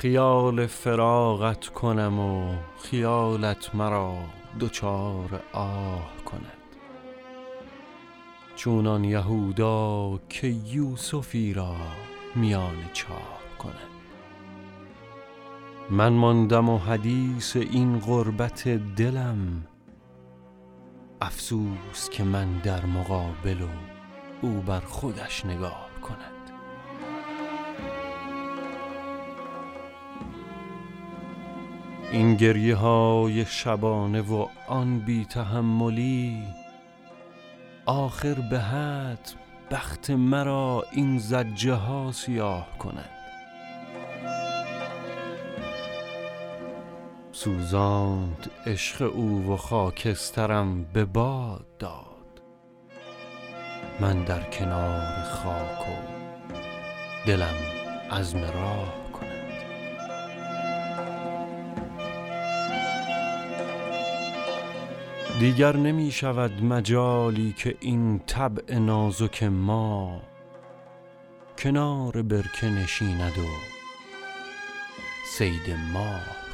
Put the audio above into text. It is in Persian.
خیال فراغت کنم و خیالت مرا دچار آه کند. چونان یهودا که یوسفی را میان چاه کند من ماندم و حدیث این غربت دلم. افسوس که من در مقابل و او بر خودش نگاه کند. این گریه های شبانه و آن بی تحملی آخر به حد بخت مرا این زجه ها سیاه کند. سوزاند عشق او و خاکسترم به باد داد. من در کنار خاک و دلم عزم راه دیگر نمی شود مجالی که این طبع نازک ما کنار برکه نشیند و صید ماه